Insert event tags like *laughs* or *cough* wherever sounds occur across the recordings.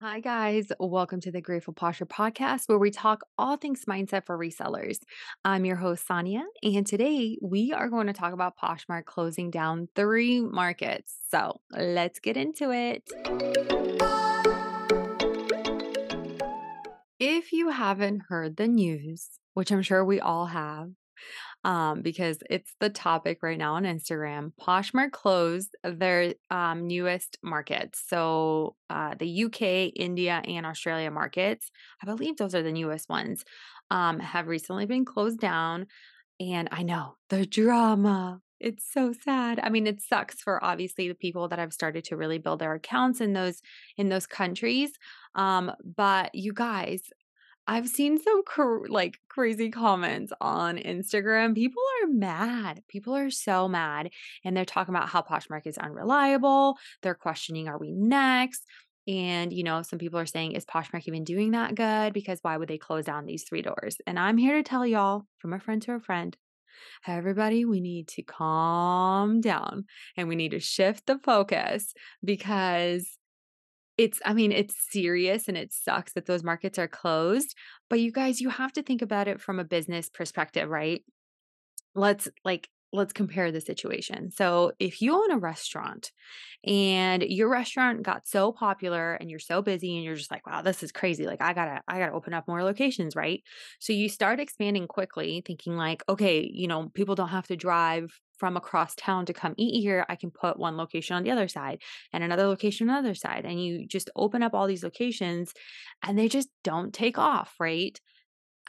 Hi, guys. Welcome to the Grateful Posher podcast, where we talk all things mindset for resellers. I'm your host, Sonia, and today we are going to talk about Poshmark closing down three markets. So let's get into it. If you haven't heard the news, which I'm sure we all have, um, because it's the topic right now on Instagram. Poshmark closed their um, newest markets. So uh, the UK, India, and Australia markets, I believe those are the newest ones, um, have recently been closed down. And I know the drama. It's so sad. I mean, it sucks for obviously the people that have started to really build their accounts in those in those countries. Um, but you guys, I've seen some cr- like crazy comments on Instagram. People are mad. People are so mad. And they're talking about how Poshmark is unreliable. They're questioning, are we next? And, you know, some people are saying, is Poshmark even doing that good? Because why would they close down these three doors? And I'm here to tell y'all from a friend to a friend everybody, we need to calm down and we need to shift the focus because it's I mean, it's serious and it sucks that those markets are closed, but you guys, you have to think about it from a business perspective, right? Let's like let's compare the situation. So, if you own a restaurant and your restaurant got so popular and you're so busy and you're just like, wow, this is crazy. Like I got to I got to open up more locations, right? So you start expanding quickly thinking like, okay, you know, people don't have to drive from across town to come eat here. I can put one location on the other side and another location on the other side and you just open up all these locations and they just don't take off, right?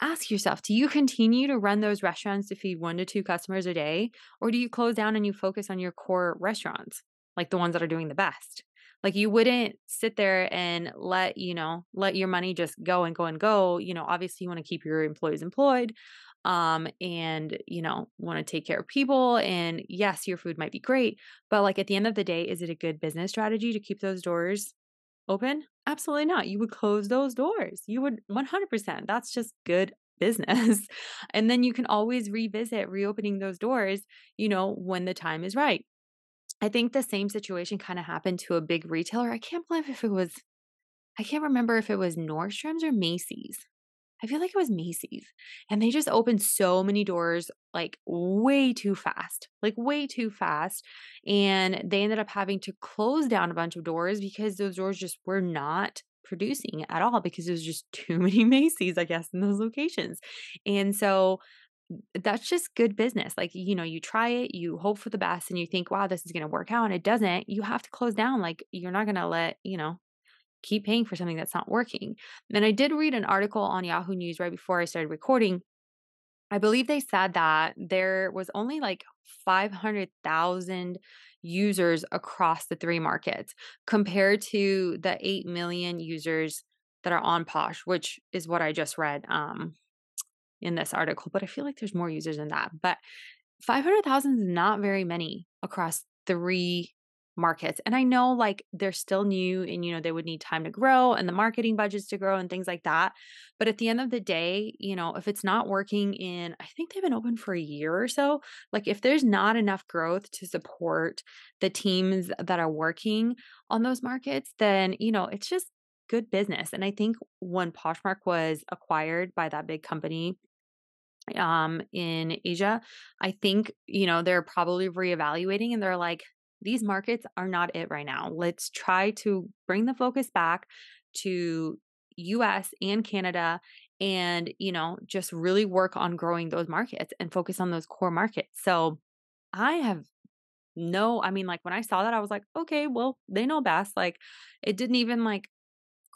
Ask yourself do you continue to run those restaurants to feed one to two customers a day or do you close down and you focus on your core restaurants like the ones that are doing the best? Like you wouldn't sit there and let you know let your money just go and go and go you know obviously you want to keep your employees employed um and you know want to take care of people and yes your food might be great but like at the end of the day is it a good business strategy to keep those doors open? Absolutely not. You would close those doors. You would 100%. That's just good business. *laughs* and then you can always revisit reopening those doors, you know, when the time is right. I think the same situation kind of happened to a big retailer. I can't believe if it was, I can't remember if it was Nordstrom's or Macy's. I feel like it was Macy's. And they just opened so many doors like way too fast, like way too fast. And they ended up having to close down a bunch of doors because those doors just were not producing at all because there's just *laughs* too many Macy's, I guess, in those locations. And so that's just good business. Like, you know, you try it, you hope for the best, and you think, wow, this is going to work out, and it doesn't. You have to close down. Like, you're not going to let, you know, keep paying for something that's not working. And I did read an article on Yahoo News right before I started recording. I believe they said that there was only like 500,000 users across the three markets compared to the 8 million users that are on Posh, which is what I just read um, in this article. But I feel like there's more users than that. But 500,000 is not very many across three markets. And I know like they're still new and you know they would need time to grow and the marketing budgets to grow and things like that. But at the end of the day, you know, if it's not working in I think they've been open for a year or so, like if there's not enough growth to support the teams that are working on those markets, then you know, it's just good business. And I think when Poshmark was acquired by that big company um in Asia, I think, you know, they're probably reevaluating and they're like, these markets are not it right now. Let's try to bring the focus back to US and Canada and, you know, just really work on growing those markets and focus on those core markets. So I have no, I mean, like when I saw that, I was like, okay, well, they know best. Like it didn't even like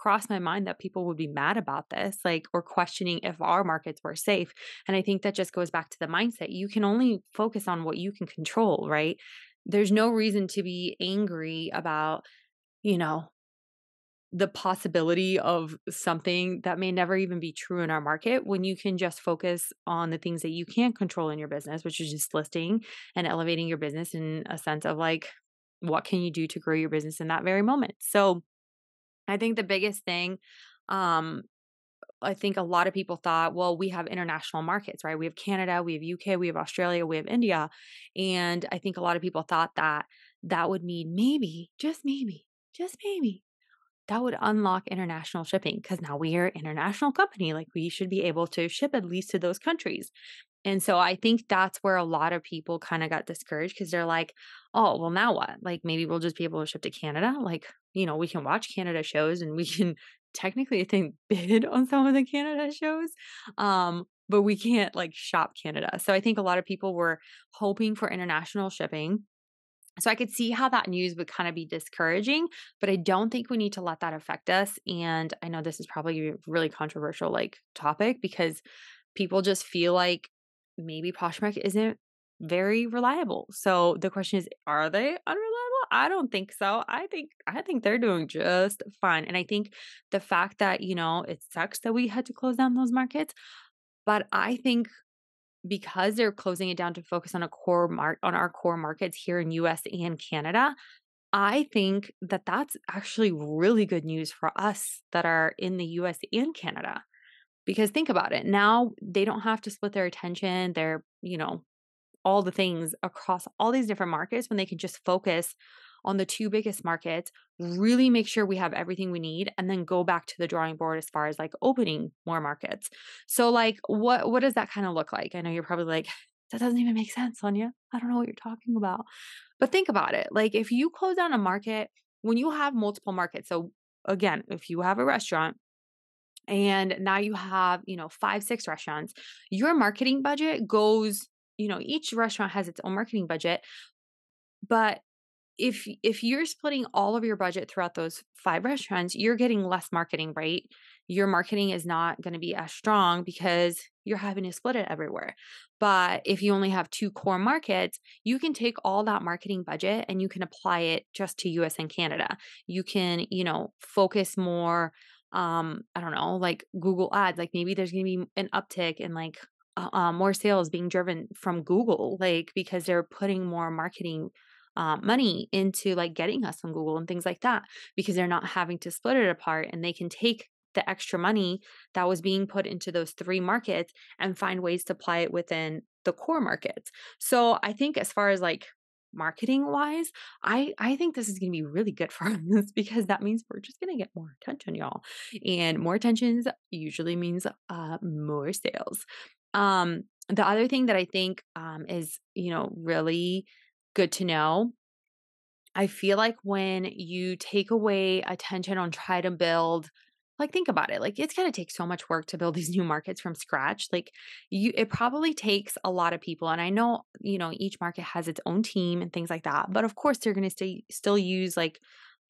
cross my mind that people would be mad about this, like, or questioning if our markets were safe. And I think that just goes back to the mindset. You can only focus on what you can control, right? There's no reason to be angry about, you know, the possibility of something that may never even be true in our market when you can just focus on the things that you can control in your business, which is just listing and elevating your business in a sense of like, what can you do to grow your business in that very moment? So I think the biggest thing um, I think a lot of people thought, well, we have international markets, right? We have Canada, we have UK, we have Australia, we have India. And I think a lot of people thought that that would mean maybe, just maybe, just maybe, that would unlock international shipping because now we are an international company. Like we should be able to ship at least to those countries. And so I think that's where a lot of people kind of got discouraged because they're like, oh, well, now what? Like maybe we'll just be able to ship to Canada. Like, you know, we can watch Canada shows and we can technically, I think, *laughs* bid on some of the Canada shows. Um, but we can't like shop Canada. So I think a lot of people were hoping for international shipping. So I could see how that news would kind of be discouraging, but I don't think we need to let that affect us. And I know this is probably a really controversial like topic because people just feel like maybe Poshmark isn't very reliable. So the question is, are they unreliable? I don't think so. I think I think they're doing just fine. And I think the fact that, you know, it sucks that we had to close down those markets, but I think because they're closing it down to focus on a core mark on our core markets here in US and Canada, I think that that's actually really good news for us that are in the US and Canada. Because think about it. Now they don't have to split their attention, their, you know, all the things across all these different markets when they can just focus on the two biggest markets, really make sure we have everything we need and then go back to the drawing board as far as like opening more markets. So like what what does that kind of look like? I know you're probably like *sighs* that doesn't even make sense, Sonia. I don't know what you're talking about. But think about it. Like if you close down a market, when you have multiple markets, so again, if you have a restaurant and now you have, you know, five, six restaurants, your marketing budget goes, you know, each restaurant has its own marketing budget, but if if you're splitting all of your budget throughout those five restaurants, you're getting less marketing, right? Your marketing is not going to be as strong because you're having to split it everywhere. But if you only have two core markets, you can take all that marketing budget and you can apply it just to US and Canada. You can, you know, focus more um I don't know, like Google ads, like maybe there's going to be an uptick in like uh, uh, more sales being driven from Google, like because they're putting more marketing um, money into like getting us on Google and things like that because they're not having to split it apart and they can take the extra money that was being put into those three markets and find ways to apply it within the core markets. So I think as far as like marketing wise, I I think this is going to be really good *laughs* for us because that means we're just going to get more attention, y'all. And more attention usually means uh more sales. Um the other thing that I think um is, you know, really good to know. I feel like when you take away attention on try to build like think about it like it's going to take so much work to build *laughs* these new markets from scratch like you it probably takes a lot of people and i know you know each market has its own team and things like that but of course they're going to stay still use like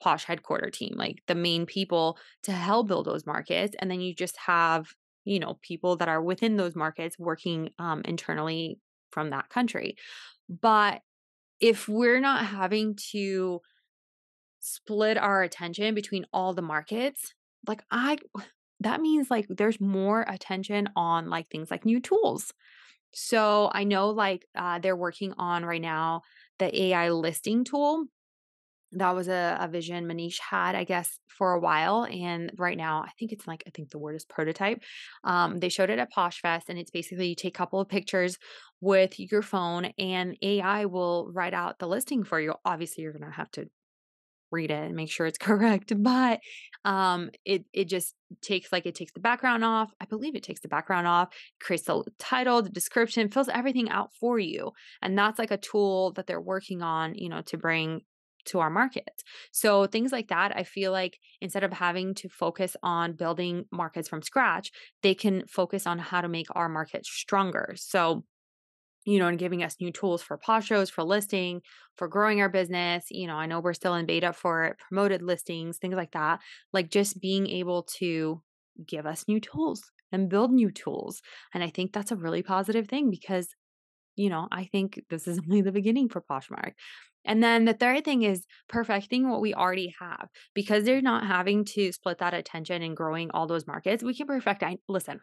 posh headquarter team like the main people to help build those markets and then you just have you know people that are within those markets working um, internally from that country but if we're not having to split our attention between all the markets, like I *sighs* that means like there's more attention on like things like new tools. So I know like uh, they're working on right now the AI listing tool that was a, a vision Manish had, I guess, for a while. And right now, I think it's like, I think the word is prototype. Um, they showed it at Posh Fest, and it's basically you take a couple of pictures with your phone, and AI will write out the listing for you. Obviously, you're going to have to read it and make sure it's *laughs* correct but um it it just takes like it takes the background off i believe it takes the background off creates the title the description fills everything out for you and that's like a tool that they're working on you know to bring to our markets. So things like that, I feel like instead of having to focus on building markets from scratch, they can focus on how to make our market stronger. So you know, and giving us new tools for posh shows, for listing, for growing our business. You know, I know we're still in beta for promoted listings, things like that. Like just being able to give us new tools and build new tools. And I think that's a really positive thing because, you know, I think this is *laughs* only the beginning for Poshmark. And then the third thing is perfecting what we already have because they're not having to split that attention and growing all those markets. We can perfect. I, listen,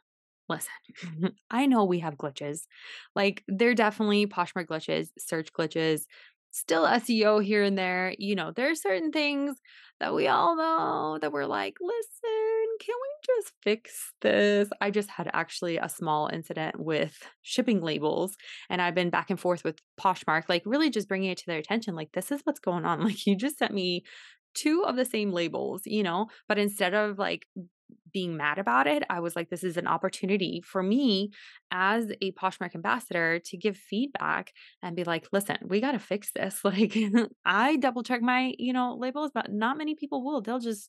listen, *laughs* I know we have glitches. Like they're definitely Poshmark glitches, search glitches, still SEO here and there. You know, there are certain things that we all know that we're like, listen, can we just fix this? I just had actually a small incident with shipping labels, and I've been back and forth with Poshmark, like really just bringing it to their attention. Like, this is what's going on. *laughs* Like, you just sent me two of the same labels, you know, but instead of like being mad about it, I was like, this is an opportunity for me as a Poshmark ambassador to give feedback and be like, listen, we got to fix this. *laughs* Like, I double check my, you know, labels, but not many people will. They'll just,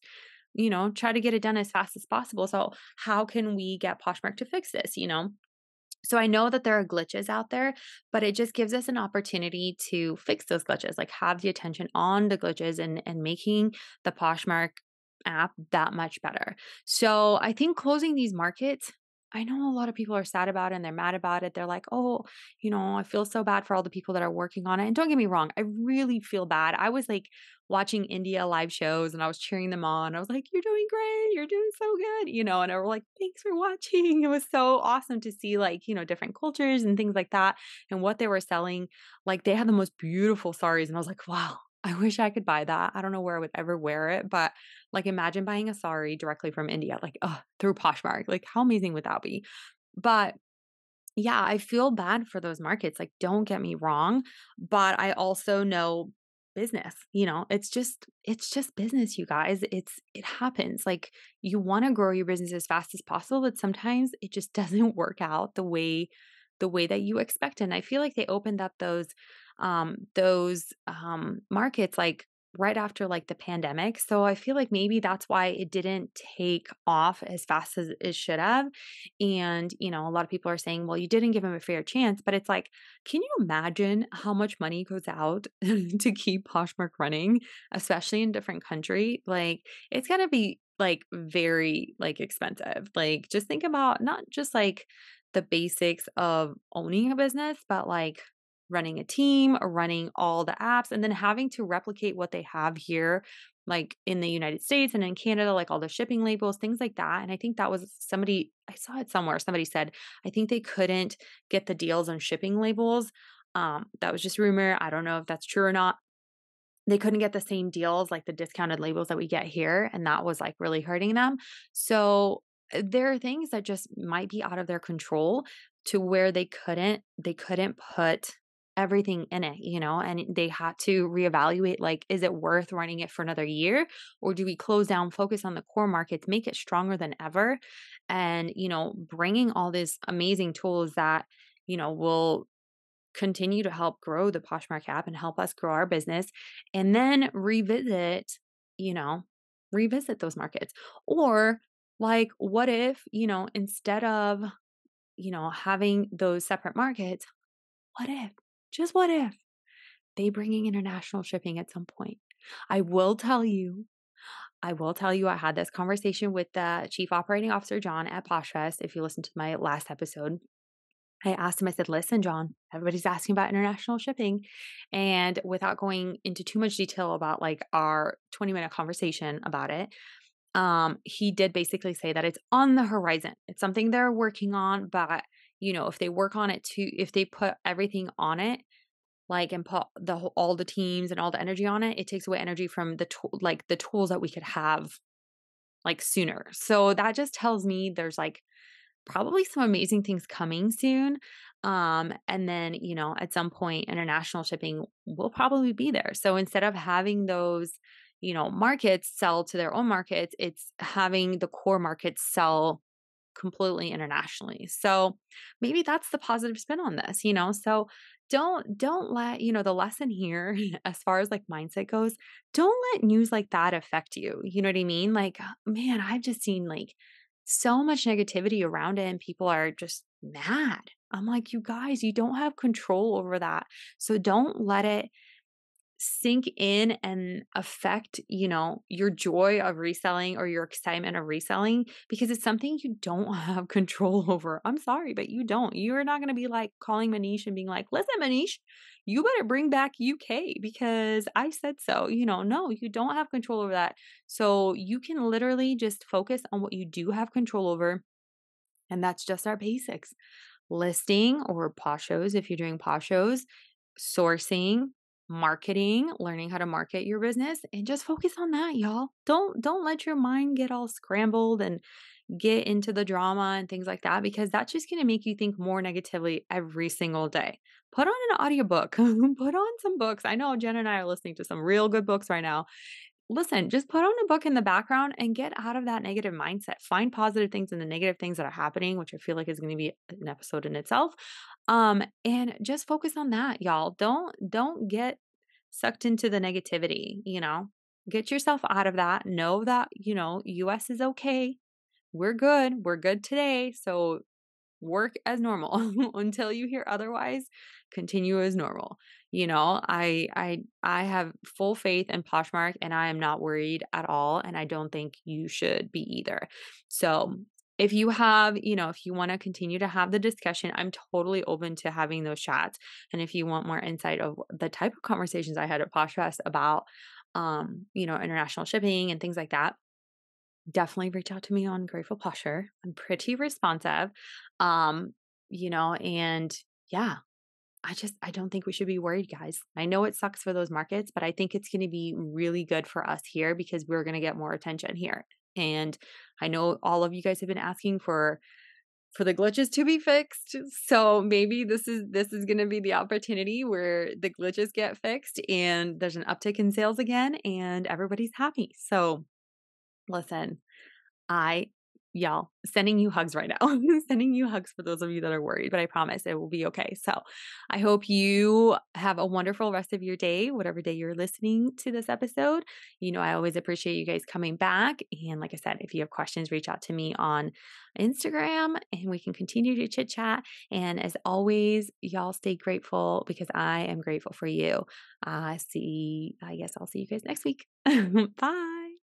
you know, try to get it done as fast as possible. So, how can we get Poshmark to fix this, you know? So I know that there are glitches out there, but it just gives us an opportunity to fix those glitches, like have the attention on the glitches and and making the Poshmark app that much better. So I think closing these markets I know a lot of people are sad about it and they're mad about it. They're like, oh, you know, I feel so bad for all the people that are working on it. And don't get me wrong, I really feel bad. I was like watching India live shows and I was cheering them on. I was like, you're doing great. You're doing so good, you know, and I were like, thanks for watching. It was so awesome to see like, you know, different cultures and things like that and what they were selling. Like they had the most beautiful saris. And I was like, wow, I wish I could buy that. I don't know where I would ever wear it, but like imagine buying a sari directly from India, like through Poshmark. Like how amazing would that be? But yeah, I feel bad for those markets. Like don't get me wrong, but I also know business you know it's just it's just business you guys it's it happens like you want to grow your business as fast as possible but sometimes it just *laughs* doesn't work out the way the way that you expect and i feel like they opened up those um, those um, markets like right after like the pandemic. So I feel like maybe that's why it didn't take off as fast as it should have. And, you know, a lot of people are saying, well, you didn't give him a fair chance. But it's like, can you imagine how much money goes out *laughs* to keep Poshmark running, especially in different country? Like it's gonna be like very like expensive. Like just think about not just like the basics of owning a business, but like running a team running all the apps and then having to replicate what they have here like in the United States and in Canada like all the shipping labels things like that and I think that was somebody I saw it somewhere somebody said I think they couldn't get the deals on shipping labels um that was just rumor I don't know if that's true or not. They couldn't get the same deals like the discounted labels that we get here and that was like really hurting them so uh, there are things that just might be out of their control to where they couldn't they couldn't put everything in it, you know, and they had to reevaluate like, is it worth running it for another year? Or do we close down, focus on the core markets, make it stronger than ever? And, you know, bringing all these amazing tools that, you know, will continue to help grow the Poshmark app and help us grow our business and then revisit, you know, revisit those markets. Or like, what if, you know, instead of, you know, having those separate markets, what if just what if they bringing international shipping at some point? I will tell you, I will tell you, I had this conversation with the chief operating officer, John, at Poshfest. If you listen to my last episode, I asked him, I said, listen, John, everybody's asking about international shipping. And without going into too much detail about like our 20 minute conversation about it, um, he did basically say that it's on the horizon. It's something they're working on, but you know, if they work on it too, if they put everything on it, like and put the all the teams and all the energy on it, it takes away energy from the tool, like the tools that we could have like sooner. So that just tells me there's like probably some amazing things coming soon. Um, and then, you know, at some point, international shipping will probably be there. So instead of having those, you know, markets sell to their own markets, it's having the core markets sell completely internationally. So maybe that's the positive spin on this, you know? So don't don't let, you know, the lesson here *laughs* as far as like mindset goes, don't let news like that affect you. You know what I mean? Like, uh, man, I've just seen like so much negativity around it and people are just mad. I'm like, you guys, you don't have control over that. So don't let it sink in and affect, you know, your joy of reselling or your excitement of reselling because it's something you don't *laughs* have control over. I'm sorry, but you don't. You're not going to be like calling Manish and being like, listen, Manish, you better bring back UK because I said so. You know, no, you don't have control over that. So you can literally just focus on what you do have control over. And that's just our basics listing or posh shows if you're doing posh shows, sourcing, marketing, learning how to market your business and just focus on that, y'all. Don't don't let your mind get all scrambled and get into the drama and things like that because that's just going to make you think more negatively every single day. Put on an audiobook, *laughs* put on some books. I know Jen and I are listening to some real good books right now. Listen, just put on a book in the background and get out of that negative mindset. Find positive things in the negative things that are happening, which I feel like is going to be an episode in itself. Um, and just focus on that, y'all. Don't don't get sucked into the negativity, you know. Get yourself out of that. Know that, you know, US is okay. We're good. We're good today. So work as normal *laughs* until you hear otherwise continue as normal. You know i i i have full faith in poshmark and i am not worried at all and i don't think you should be either. So if you have you know if you want to continue to have the discussion i'm totally open to having those chats and if you want more insight of the type of conversations i had at poshfest about um you know international shipping and things like that definitely reach out to me on Grateful Posher. I'm pretty responsive. Um, you know, and yeah, I just I don't think we should be worried, guys. I know it sucks for those markets, but I think it's going to be really good for us here because we're going to get more attention here. And I know all of you guys have been asking for for the glitches to be fixed. So maybe this is this is going to be the opportunity where the glitches get fixed and there's an uptick in sales again and everybody's happy. So listen, I y'all sending you hugs right now *laughs* sending you hugs for those of you that are worried but i promise it will be okay. So i hope you have a wonderful rest of your day whatever day you're listening to this episode. You know i always appreciate you guys coming back and like i said if you have questions reach out to me on instagram and we can continue to chit chat. And as always y'all stay grateful because i am grateful for you. Uh see i guess i'll see you guys next week. *laughs* Bye